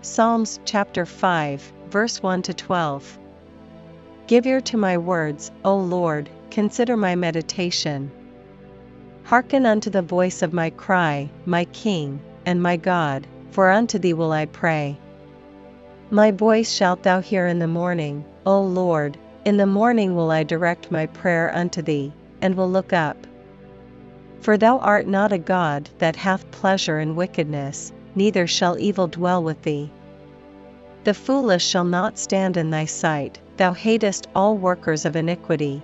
Psalms chapter 5, verse 1 to 12. Give ear to my words, O Lord, consider my meditation. Hearken unto the voice of my cry, my King, and my God, for unto thee will I pray. My voice shalt thou hear in the morning, O Lord, in the morning will I direct my prayer unto thee, and will look up. For thou art not a God that hath pleasure in wickedness, neither shall evil dwell with thee. The foolish shall not stand in thy sight, thou hatest all workers of iniquity.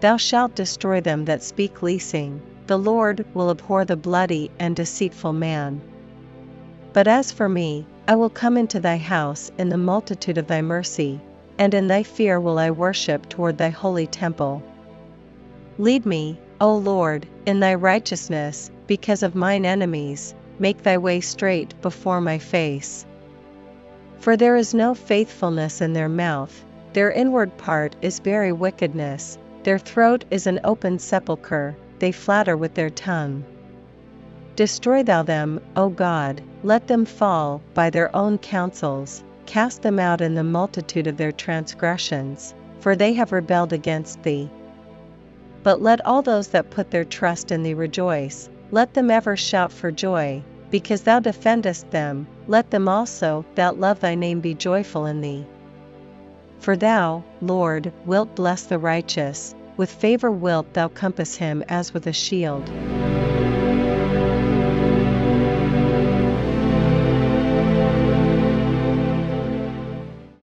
Thou shalt destroy them that speak leasing, the Lord will abhor the bloody and deceitful man. But as for me, I will come into thy house in the multitude of thy mercy, and in thy fear will I worship toward thy holy temple. Lead me, O Lord, in thy righteousness, because of mine enemies, make thy way straight before my face. For there is no faithfulness in their mouth, their inward part is very wickedness, their throat is an open sepulchre, they flatter with their tongue. Destroy thou them, O God, let them fall by their own counsels, cast them out in the multitude of their transgressions, for they have rebelled against thee. But let all those that put their trust in thee rejoice, let them ever shout for joy, because thou defendest them, let them also that love thy name be joyful in thee. For thou, Lord, wilt bless the righteous, with favor wilt thou compass him as with a shield.